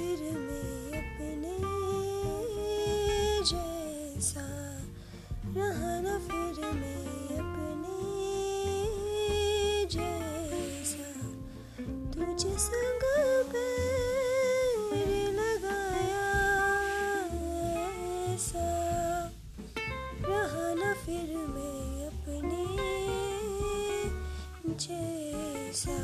फिर मैं अपने जैसा रहा न, फिर मैं अपने जैसा तुझे संग पैर लगाया ऐसा रहा न, फिर मैं अपने जैसा